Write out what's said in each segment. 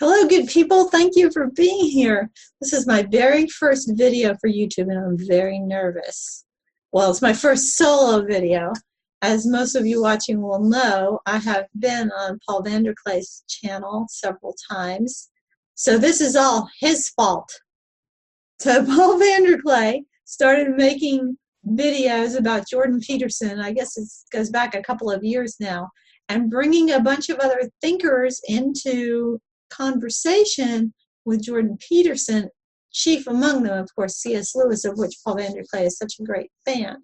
Hello, good people. Thank you for being here. This is my very first video for YouTube, and I'm very nervous. Well, it's my first solo video. As most of you watching will know, I have been on Paul VanderKlay's channel several times. So this is all his fault. So Paul VanderKlay started making videos about Jordan Peterson. I guess it goes back a couple of years now. And bringing a bunch of other thinkers into conversation with Jordan Peterson, chief among them, of course, C.S. Lewis, of which Paul VanderKlay is such a great fan.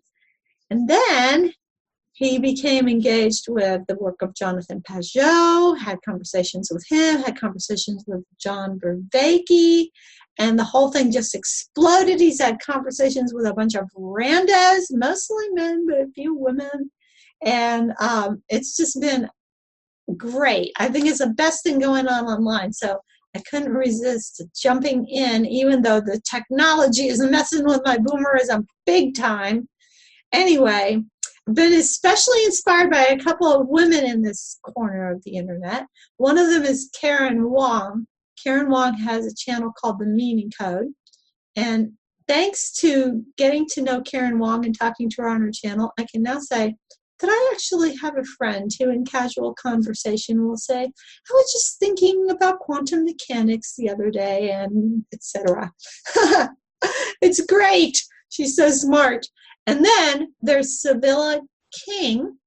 And then he became engaged with the work of Jonathan Pageau, had conversations with him, had conversations with John Vervaeke, and the whole thing just exploded. He's had conversations with a bunch of randos, mostly men, but a few women. And um, it's just been great. I think it's the best thing going on online. So I couldn't resist jumping in, even though the technology is messing with my boomerism big time. Anyway, been especially inspired by a couple of women in this corner of the internet. One of them is Karen Wong. Karen Wong has a channel called The Meaning Code. And thanks to getting to know Karen Wong and talking to her on her channel, I can now say that I actually have a friend who, in casual conversation, will say, "I was just thinking about quantum mechanics the other day," and etc. it's great. She's so smart. And then there's Sevilla King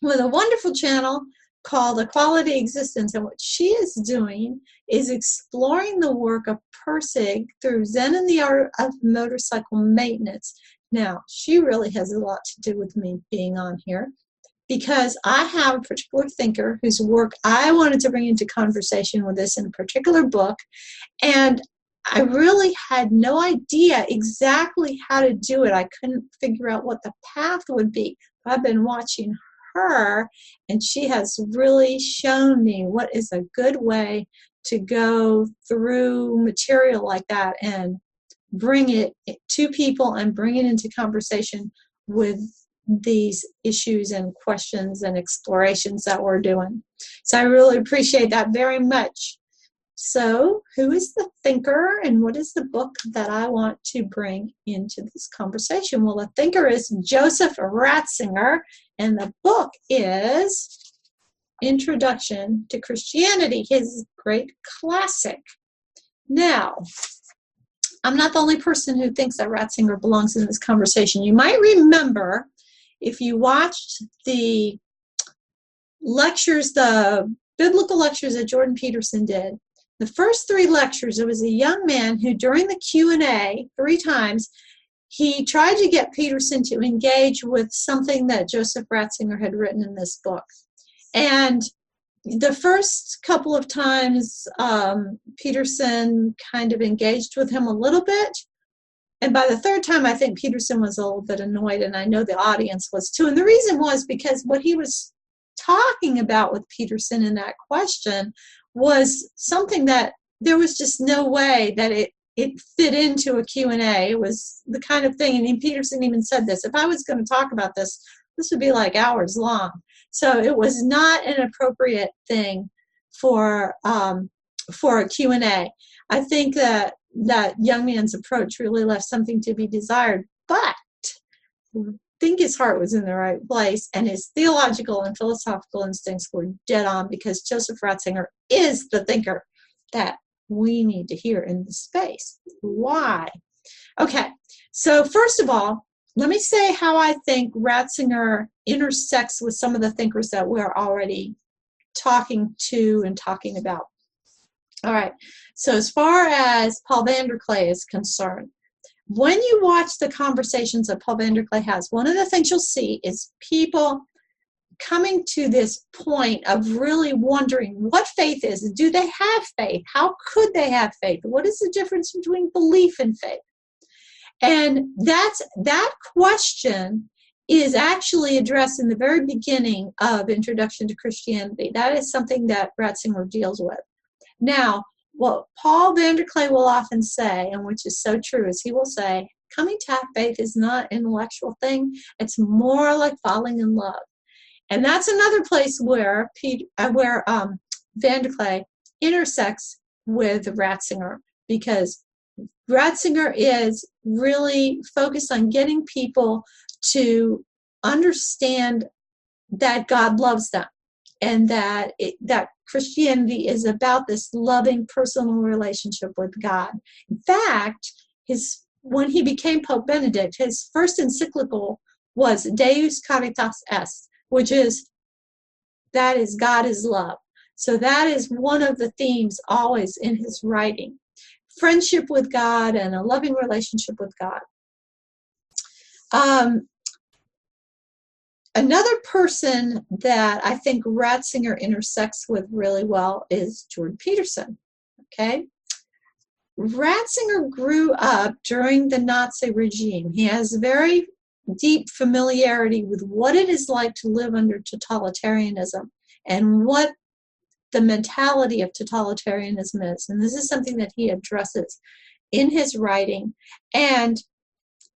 with a wonderful channel called Equality Existence. And what she is doing is exploring the work of Pirsig through Zen and the Art of Motorcycle Maintenance. Now, she really has a lot to do with me being on here because I have a particular thinker whose work I wanted to bring into conversation with this in a particular book. And I really had no idea exactly how to do it. I couldn't figure out what the path would be. I've been watching her, and she has really shown me what is a good way to go through material like that and bring it to people and bring it into conversation with these issues and questions and explorations that we're doing. So I really appreciate that very much. So, who is the thinker and what is the book that I want to bring into this conversation? Well, the thinker is Joseph Ratzinger, and the book is Introduction to Christianity, his great classic. Now, I'm not the only person who thinks that Ratzinger belongs in this conversation. You might remember if you watched the lectures, the biblical lectures that Jordan Peterson did, the first three lectures, there was a young man who during the Q&A, three times, he tried to get Peterson to engage with something that Joseph Ratzinger had written in this book. And the first couple of times, um, Peterson kind of engaged with him a little bit. And by the third time, I think Peterson was a little bit annoyed, and I know the audience was too. And the reason was because what he was talking about with Peterson in that question was something that there was just no way that it it fit into a q&a it was the kind of thing and peterson even said this if i was going to talk about this this would be like hours long so it was not an appropriate thing for um, for a q&a i think that that young man's approach really left something to be desired but I think his heart was in the right place and his theological and philosophical instincts were dead on because Joseph Ratzinger is the thinker that we need to hear in this space. Why? Okay, so first of all, let me say how I think Ratzinger intersects with some of the thinkers that we're already talking to and talking about. All right, so as far as Paul VanderKlay is concerned, when you watch the conversations that Paul VanderKlay has, one of the things you'll see is people coming to this point of really wondering what faith is. Do they have faith? How could they have faith? What is the difference between belief and faith? And that's that question is actually addressed in the very beginning of Introduction to Christianity. That is something that Ratzinger deals with. Now, what Paul VanderKlay will often say, and which is so true, is he will say, coming to faith is not an intellectual thing, it's more like falling in love. And that's another place where Pete, uh, where um, VanderKlay intersects with Ratzinger because Ratzinger is really focused on getting people to understand that God loves them and that it, that Christianity is about this loving personal relationship with God. In fact, his when he became Pope Benedict, his first encyclical was Deus Caritas Est, which is that is God is love. So that is one of the themes always in his writing. Friendship with God and a loving relationship with God. Um, Another person that I think Ratzinger intersects with really well is Jordan Peterson. Okay. Ratzinger grew up during the Nazi regime. He has very deep familiarity with what it is like to live under totalitarianism and what the mentality of totalitarianism is. And this is something that he addresses in his writing. And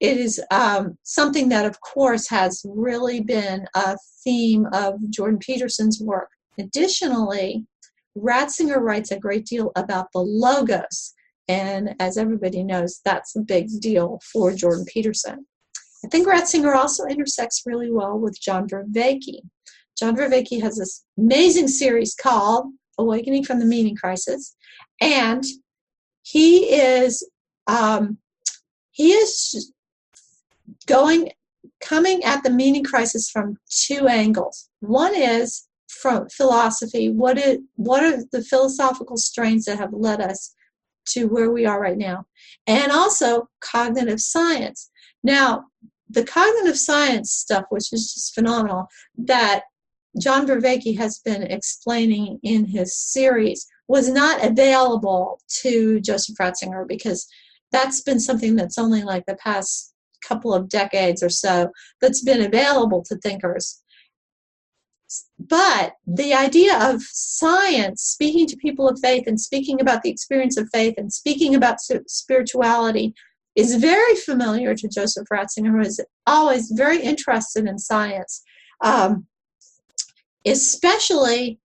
it is um, something that, of course, has really been a theme of Jordan Peterson's work. Additionally, Ratzinger writes a great deal about the logos, and as everybody knows, that's a big deal for Jordan Peterson. I think Ratzinger also intersects really well with John Vervaeke. John Vervaeke has this amazing series called Awakening from the Meaning Crisis, and he is um, he is going coming at the meaning crisis from two angles. One is from philosophy. What is what are the philosophical strains that have led us to where we are right now? And also cognitive science. Now, the cognitive science stuff, which is just phenomenal, that John Vervaeke has been explaining in his series, was not available to Joseph Ratzinger because that's been something that's only like the past couple of decades or so that's been available to thinkers. But the idea of science, speaking to people of faith and speaking about the experience of faith and speaking about spirituality, is very familiar to Joseph Ratzinger, who is always very interested in science, um, especially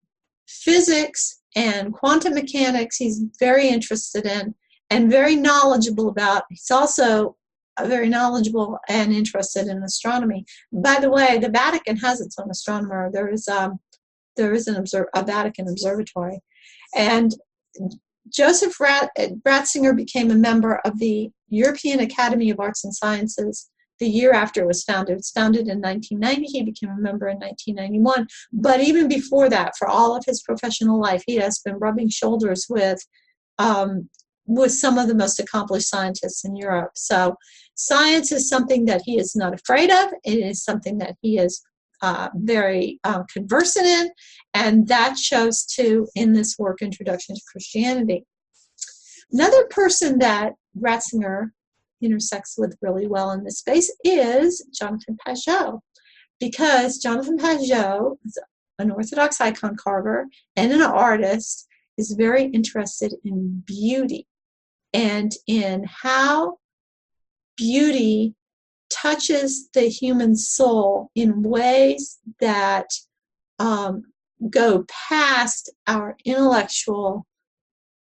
physics and quantum mechanics. He's very interested in and very knowledgeable about. He's also very knowledgeable and interested in astronomy. By the way, the Vatican has its own astronomer. There is um, there is an observ- a Vatican observatory, and Joseph Rat- Ratzinger became a member of the European Academy of Arts and Sciences the year after it was founded. It was founded in 1990. He became a member in 1991. But even before that, for all of his professional life, he has been rubbing shoulders with um, with some of the most accomplished scientists in Europe. So science is something that he is not afraid of. It is something that he is uh, very um, conversant in, and that shows too in this work, Introduction to Christianity. Another person that Ratzinger intersects with really well in this space is Jonathan Pageau, because Jonathan Pageau is an Orthodox icon carver and an artist, is very interested in beauty and in how beauty touches the human soul in ways that um, go past our intellectual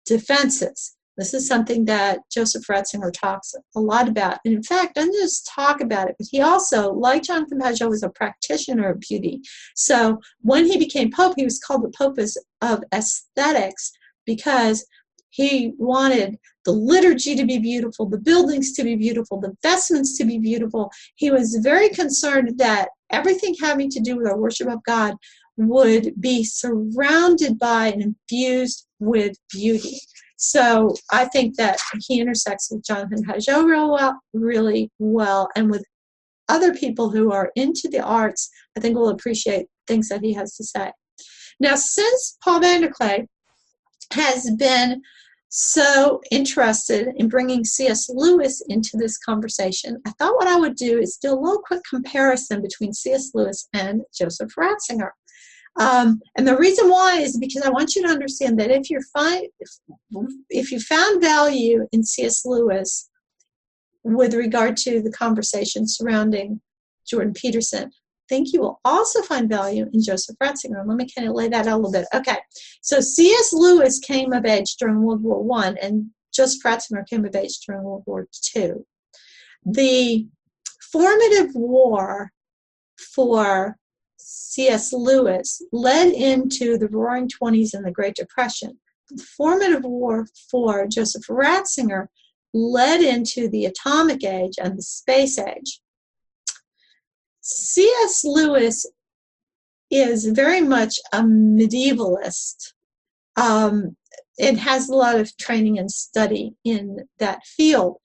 defenses. This is something that Joseph Ratzinger talks a lot about. And in fact, doesn't just talk about it, but he also, like Jonathan Pageau, was a practitioner of beauty. So when he became Pope, he was called the Pope of aesthetics because he wanted the liturgy to be beautiful, the buildings to be beautiful, the vestments to be beautiful. He was very concerned that everything having to do with our worship of God would be surrounded by and infused with beauty. So I think that he intersects with Jonathan Pageau real well, really well, and with other people who are into the arts, I think will appreciate things that he has to say. Now, since Paul VanderKlay has been so interested in bringing C.S. Lewis into this conversation, I thought what I would do is do a little quick comparison between C.S. Lewis and Joseph Ratzinger. Um, and the reason why is because I want you to understand that if you find if, if you found value in C.S. Lewis with regard to the conversation surrounding Jordan Peterson, I think you will also find value in Joseph Ratzinger. Let me kind of lay that out a little bit. Okay, so C.S. Lewis came of age during World War One, and Joseph Ratzinger came of age during World War Two. The formative war for C.S. Lewis led into the Roaring Twenties and the Great Depression. The formative war for Joseph Ratzinger led into the atomic age and the space age. C.S. Lewis is very much a medievalist um, and has a lot of training and study in that field.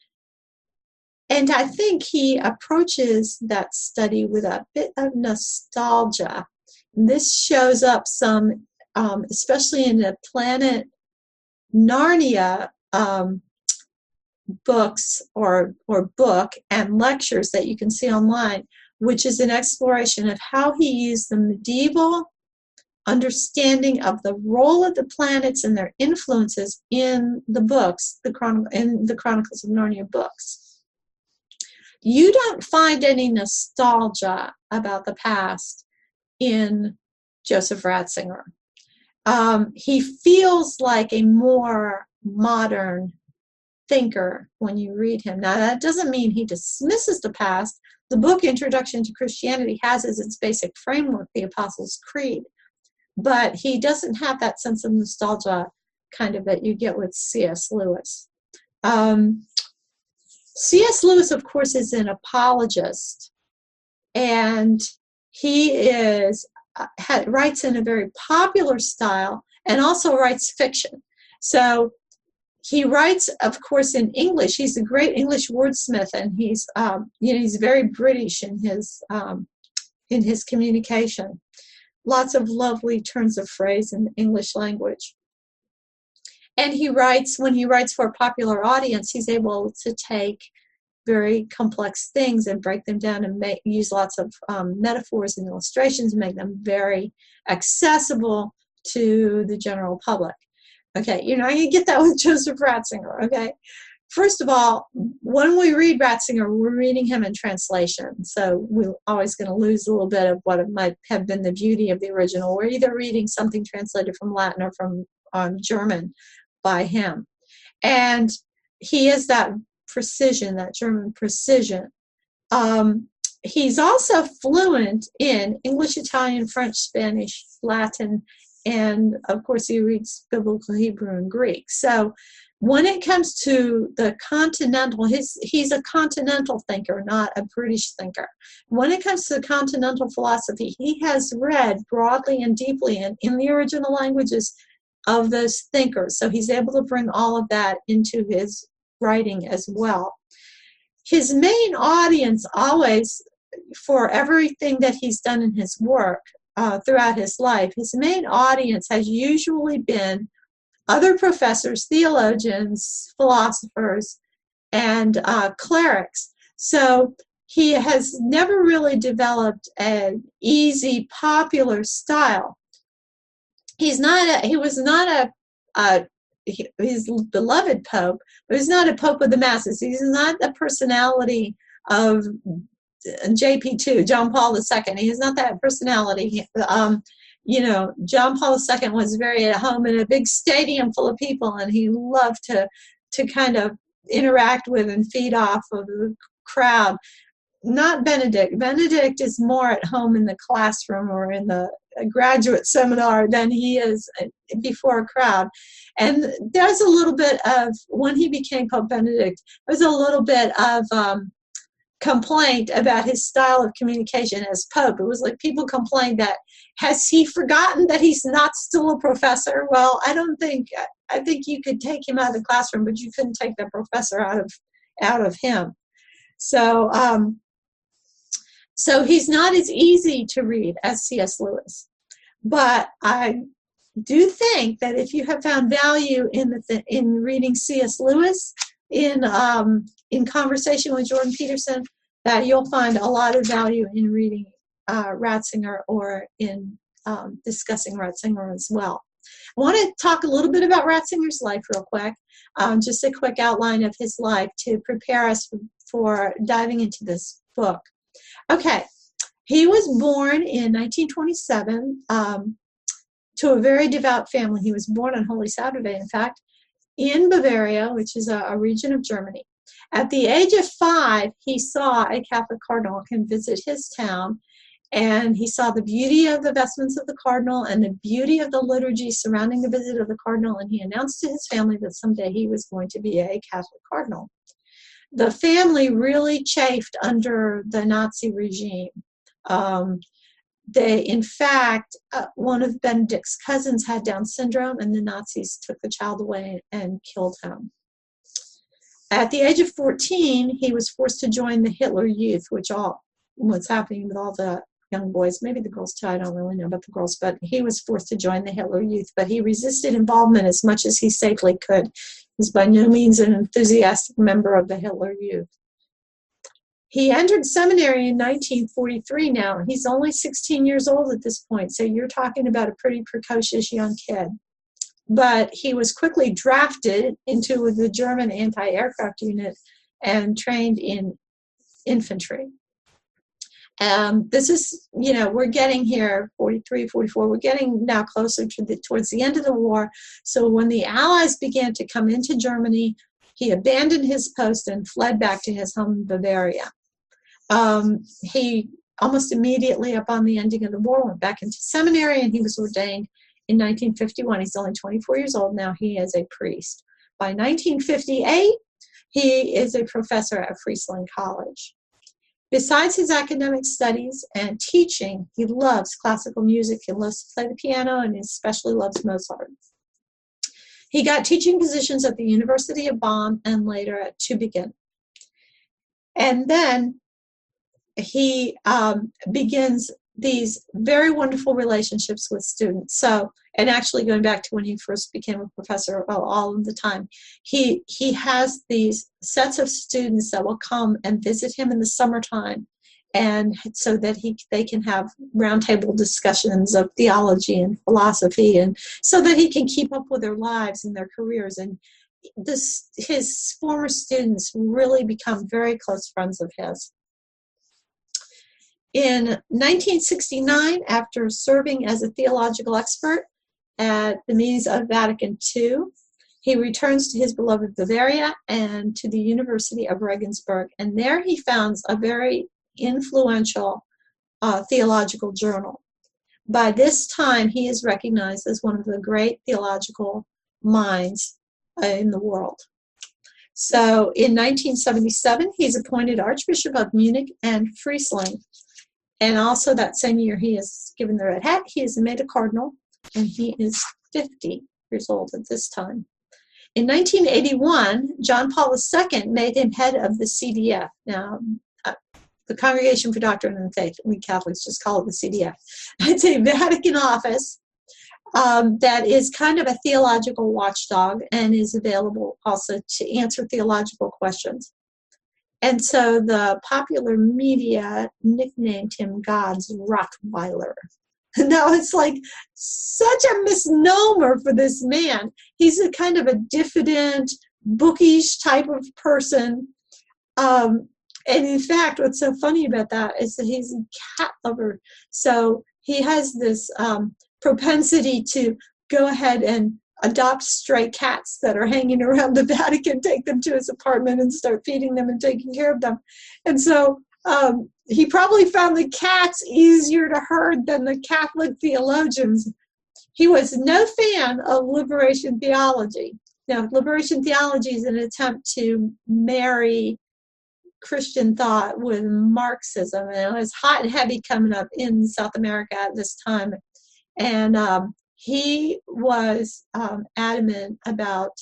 And I think he approaches that study with a bit of nostalgia. This shows up some, um, especially in the Planet Narnia um, books or, or book and lectures that you can see online, which is an exploration of how he used the medieval understanding of the role of the planets and their influences in the books, the chron- in the Chronicles of Narnia books. You don't find any nostalgia about the past in Joseph Ratzinger. Um, he feels like a more modern thinker when you read him. Now, that doesn't mean he dismisses the past. The book, Introduction to Christianity, has as its basic framework the Apostles' Creed. But he doesn't have that sense of nostalgia kind of that you get with C.S. Lewis. Um, C.S. Lewis, of course, is an apologist, and he is uh, writes in a very popular style and also writes fiction. So he writes, of course, in English. He's a great English wordsmith, and he's um, you know he's very British in his um, in his communication. Lots of lovely turns of phrase in the English language. And he writes when he writes for a popular audience, he's able to take very complex things and break them down and make use lots of um, metaphors and illustrations make them very accessible to the general public. Okay, not going to get that with Joseph Ratzinger, okay? First of all, when we read Ratzinger, we're reading him in translation, so we're always going to lose a little bit of what might have been the beauty of the original. We're either reading something translated from Latin or from um, German by him. And he is that precision, that German precision. Um, he's also fluent in English, Italian, French, Spanish, Latin, and of course he reads biblical hebrew and greek so when it comes to the continental his, he's a continental thinker not a british thinker when it comes to the continental philosophy he has read broadly and deeply in, in the original languages of those thinkers so he's able to bring all of that into his writing as well his main audience always for everything that he's done in his work uh, throughout his life, his main audience has usually been other professors, theologians, philosophers, and uh, clerics. So he has never really developed an easy, popular style. He's not a, he was not a, a he's beloved pope, but he's not a pope of the masses. He's not the personality of JP2, John Paul II. he's not that personality. Um, you know, John Paul II was very at home in a big stadium full of people, and he loved to to kind of interact with and feed off of the crowd. Not Benedict. Benedict is more at home in the classroom or in the graduate seminar than he is before a crowd. And there's a little bit of, when he became Pope Benedict, there's a little bit of um, complaint about his style of communication as Pope. It was like people complained that has he forgotten that he's not still a professor? Well, I don't think I think you could take him out of the classroom, but you couldn't take the professor out of out of him. So um, so he's not as easy to read as C.S. Lewis. But I do think that if you have found value in the in reading C.S. Lewis, in um, in conversation with Jordan Peterson, that you'll find a lot of value in reading uh, Ratzinger or in um, discussing Ratzinger as well. I want to talk a little bit about Ratzinger's life real quick, um, just a quick outline of his life to prepare us for diving into this book. Okay, He was born in 1927 um, to a very devout family. He was born on Holy Saturday, in fact, in Bavaria, which is a, a region of Germany. At the age of five, he saw a Catholic cardinal come visit his town, and he saw the beauty of the vestments of the cardinal and the beauty of the liturgy surrounding the visit of the cardinal, and he announced to his family that someday he was going to be a Catholic cardinal. The family really chafed under the Nazi regime. Um, they, in fact, uh, one of Benedict's cousins had Down syndrome, and the Nazis took the child away and killed him. At the age of 14, he was forced to join the Hitler Youth, which all what's happening with all the young boys, maybe the girls too, I don't really know about the girls, but he was forced to join the Hitler Youth. But he resisted involvement as much as he safely could. Was by no means an enthusiastic member of the Hitler Youth. He entered seminary in 1943 now. He's only 16 years old at this point, so you're talking about a pretty precocious young kid. But he was quickly drafted into the German anti aircraft unit and trained in infantry. Um, this is, you know, we're getting here 43, 44, we're getting now closer to the towards the end of the war. So when the Allies began to come into Germany, he abandoned his post and fled back to his home in Bavaria. Um, he almost immediately upon the ending of the war went back into seminary and he was ordained in 1951. He's only 24 years old now. He is a priest. By 1958, he is a professor at Freising College. Besides his academic studies and teaching, he loves classical music. He loves to play the piano and especially loves Mozart. He got teaching positions at the University of Bonn and later at Tübingen. And then he um, begins these very wonderful relationships with students. So, and actually going back to when he first became a professor, well, all of the time, he he has these sets of students that will come and visit him in the summertime, and so that he they can have roundtable discussions of theology and philosophy, and so that he can keep up with their lives and their careers. And this his former students really become very close friends of his. In 1969, after serving as a theological expert at the meetings of Vatican II, he returns to his beloved Bavaria and to the University of Regensburg. And there he founds a very influential uh, theological journal. By this time, he is recognized as one of the great theological minds uh, in the world. So in 1977, he's appointed Archbishop of Munich and Freising. And also that same year, he is given the red hat. He is made a cardinal, and he is 50 years old at this time. In 1981, John Paul II made him head of the CDF. Now, uh, the Congregation for Doctrine and Faith, we Catholics just call it the CDF. It's a Vatican office um, that is kind of a theological watchdog and is available also to answer theological questions. And so the popular media nicknamed him God's Rottweiler. Now it's like such a misnomer for this man. He's a kind of a diffident, bookish type of person. Um, and in fact, what's so funny about that is that he's a cat lover. So he has this um, propensity to go ahead and adopt stray cats that are hanging around the Vatican, take them to his apartment and start feeding them and taking care of them. And so um, he probably found the cats easier to herd than the Catholic theologians. He was no fan of liberation theology. Now, liberation theology is an attempt to marry Christian thought with Marxism, and it was hot and heavy coming up in South America at this time. And um, he was um, adamant about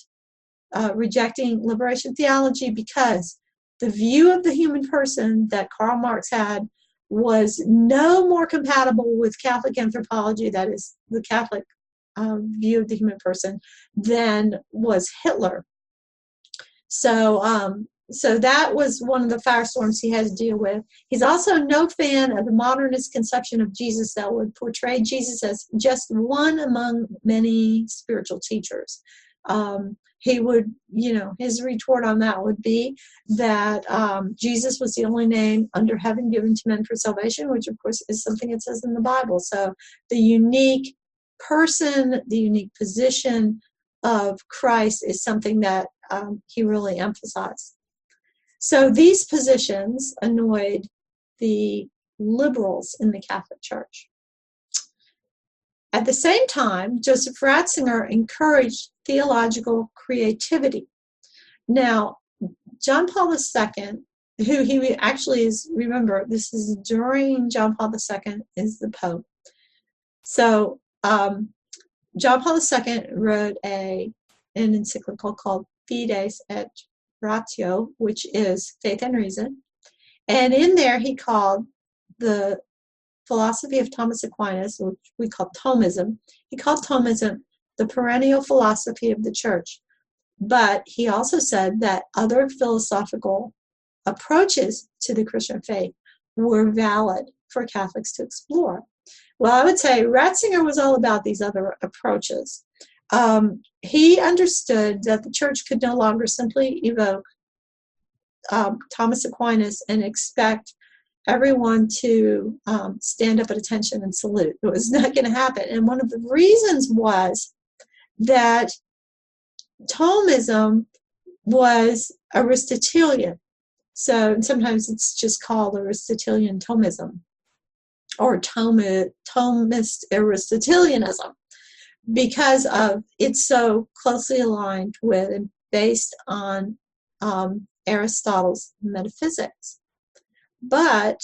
uh, rejecting liberation theology because the view of the human person that Karl Marx had was no more compatible with Catholic anthropology, that is, the Catholic uh, view of the human person, than was Hitler. So um, so that was one of the firestorms he had to deal with. He's also no fan of the modernist conception of Jesus that would portray Jesus as just one among many spiritual teachers. Um, he would, you know, his retort on that would be that um, Jesus was the only name under heaven given to men for salvation, which of course is something it says in the Bible. So the unique person, the unique position of Christ is something that um, he really emphasized. So these positions annoyed the liberals in the Catholic Church. At the same time, Joseph Ratzinger encouraged theological creativity. Now, John Paul II, who he actually is, remember, this is during John Paul II is the Pope. So, um, John Paul II wrote a an encyclical called Fides et Ratio, which is Faith and Reason. And in there, he called the philosophy of Thomas Aquinas, which we call Thomism, he called Thomism the perennial philosophy of the church. But he also said that other philosophical approaches to the Christian faith were valid for Catholics to explore. Well, I would say Ratzinger was all about these other approaches. Um, he understood that the church could no longer simply evoke um, Thomas Aquinas and expect everyone to um, stand up at attention and salute. It was not going to happen. And one of the reasons was that Thomism was Aristotelian. So sometimes it's just called Aristotelian Thomism or Thomist Aristotelianism because of it's so closely aligned with and based on um, Aristotle's metaphysics. But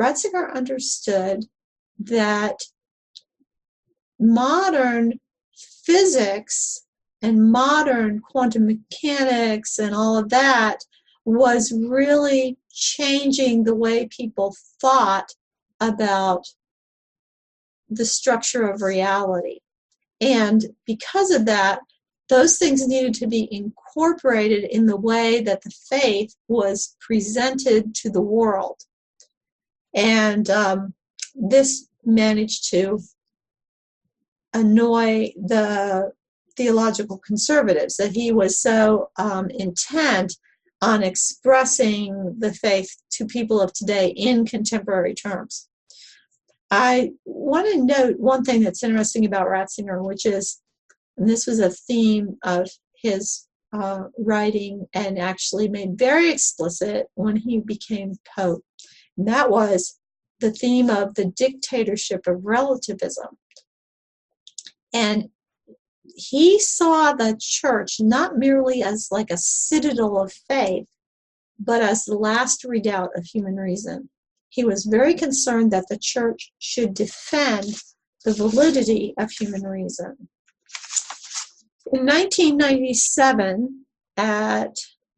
Ratzinger understood that modern physics and modern quantum mechanics and all of that was really changing the way people thought about the structure of reality. And because of that, those things needed to be incorporated in the way that the faith was presented to the world. And um, this managed to annoy the theological conservatives that he was so um, intent on expressing the faith to people of today in contemporary terms. I want to note one thing that's interesting about Ratzinger, which is, and this was a theme of his uh, writing and actually made very explicit when he became Pope, and that was the theme of the dictatorship of relativism. And he saw the church not merely as like a citadel of faith, but as the last redoubt of human reason. He was very concerned that the church should defend the validity of human reason. In 1997, at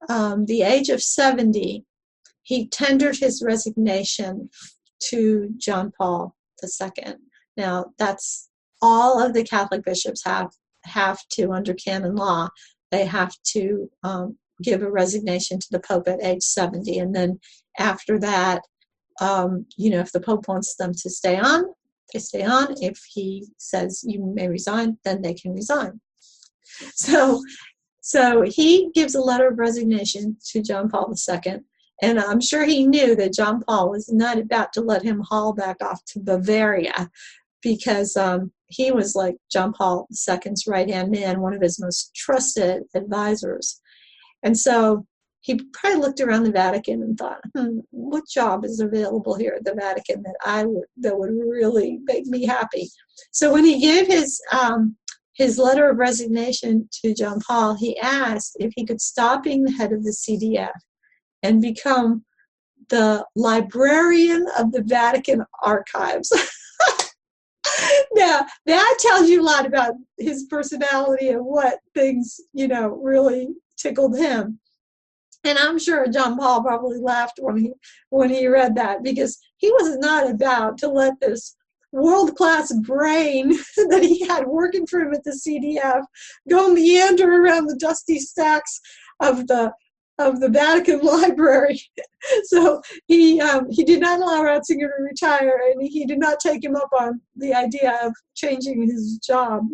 um, the age of 70, he tendered his resignation to John Paul II. Now, that's all of the Catholic bishops have have to, under canon law, they have to um, give a resignation to the Pope at age 70. And then after that, um, you know, if the Pope wants them to stay on, they stay on. If he says you may resign, then they can resign. So, so he gives a letter of resignation to John Paul II, and I'm sure he knew that John Paul was not about to let him haul back off to Bavaria because um, he was like John Paul II's right hand man, one of his most trusted advisors. And so he probably looked around the Vatican and thought, hmm, what job is available here at the Vatican that I would that would really make me happy? So when he gave his um, his letter of resignation to John Paul, he asked if he could stop being the head of the CDF and become the librarian of the Vatican archives. now that tells you a lot about his personality and what things you know really tickled him and i'm sure john paul probably laughed when he when he read that because he was not about to let this world class brain that he had working for him at the cdf go meander around the dusty stacks of the of the Vatican Library. so he um, he did not allow Ratzinger to retire, and he did not take him up on the idea of changing his job.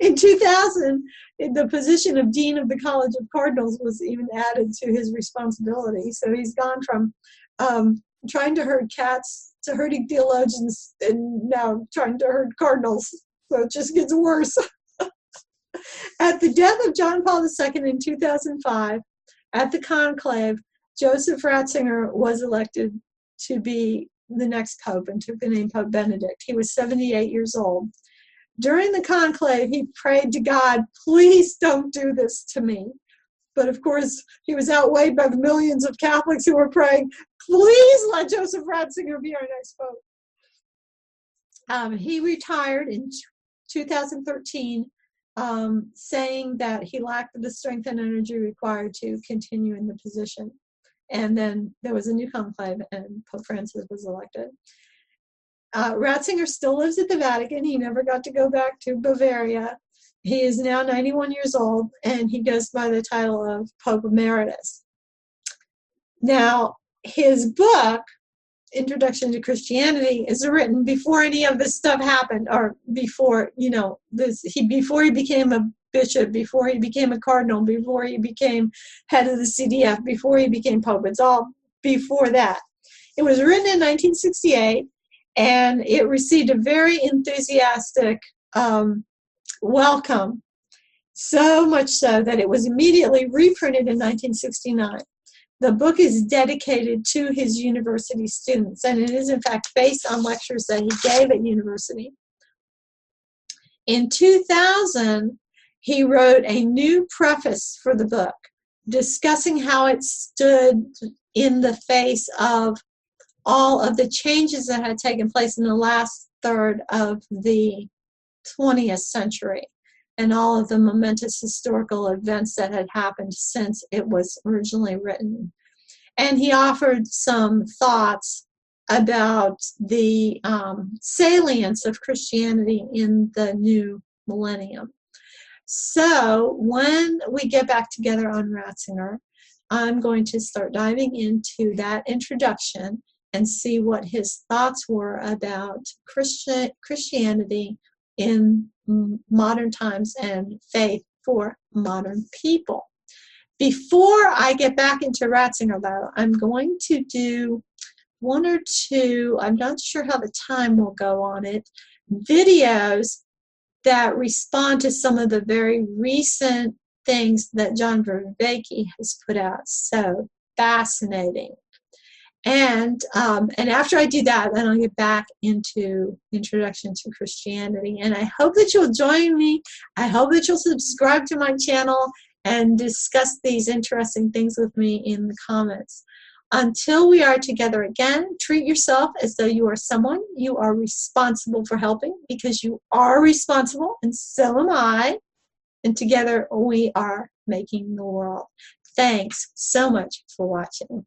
In 2000, the position of Dean of the College of Cardinals was even added to his responsibility. So he's gone from um, trying to herd cats to herding theologians and now trying to herd cardinals. So it just gets worse. at the death of John Paul II in 2005, at the conclave, Joseph Ratzinger was elected to be the next pope and took the name Pope Benedict. He was 78 years old. During the conclave, he prayed to God, please don't do this to me. But of course, he was outweighed by the millions of Catholics who were praying, please let Joseph Ratzinger be our next pope. Um, he retired in 2013, um, saying that he lacked the strength and energy required to continue in the position. And then there was a new conclave, and Pope Francis was elected. Uh, Ratzinger still lives at the Vatican. He never got to go back to Bavaria. He is now 91 years old, and he goes by the title of Pope Emeritus. Now, his book, Introduction to Christianity, is written before any of this stuff happened, or before you know this. He before he became a bishop, before he became a cardinal, before he became head of the CDF, before he became pope. It's all before that. It was written in 1968 and it received a very enthusiastic um, welcome, so much so that it was immediately reprinted in 1969. The book is dedicated to his university students, and it is in fact based on lectures that he gave at university. In 2000, he wrote a new preface for the book discussing how it stood in the face of all of the changes that had taken place in the last third of the 20th century and all of the momentous historical events that had happened since it was originally written. And he offered some thoughts about the um, salience of Christianity in the new millennium. So when we get back together on Ratzinger, I'm going to start diving into that introduction and see what his thoughts were about Christian, Christianity in modern times and faith for modern people. Before I get back into Ratzinger, though, I'm going to do one or two, I'm not sure how the time will go on it, videos that respond to some of the very recent things that John Vervaeke has put out. So fascinating. And um, and after I do that, then I'll get back into introduction to Christianity. And I hope that you'll join me. I hope that you'll subscribe to my channel and discuss these interesting things with me in the comments. Until we are together again, treat yourself as though you are someone you are responsible for helping because you are responsible and so am I. And together we are making the world. Thanks so much for watching.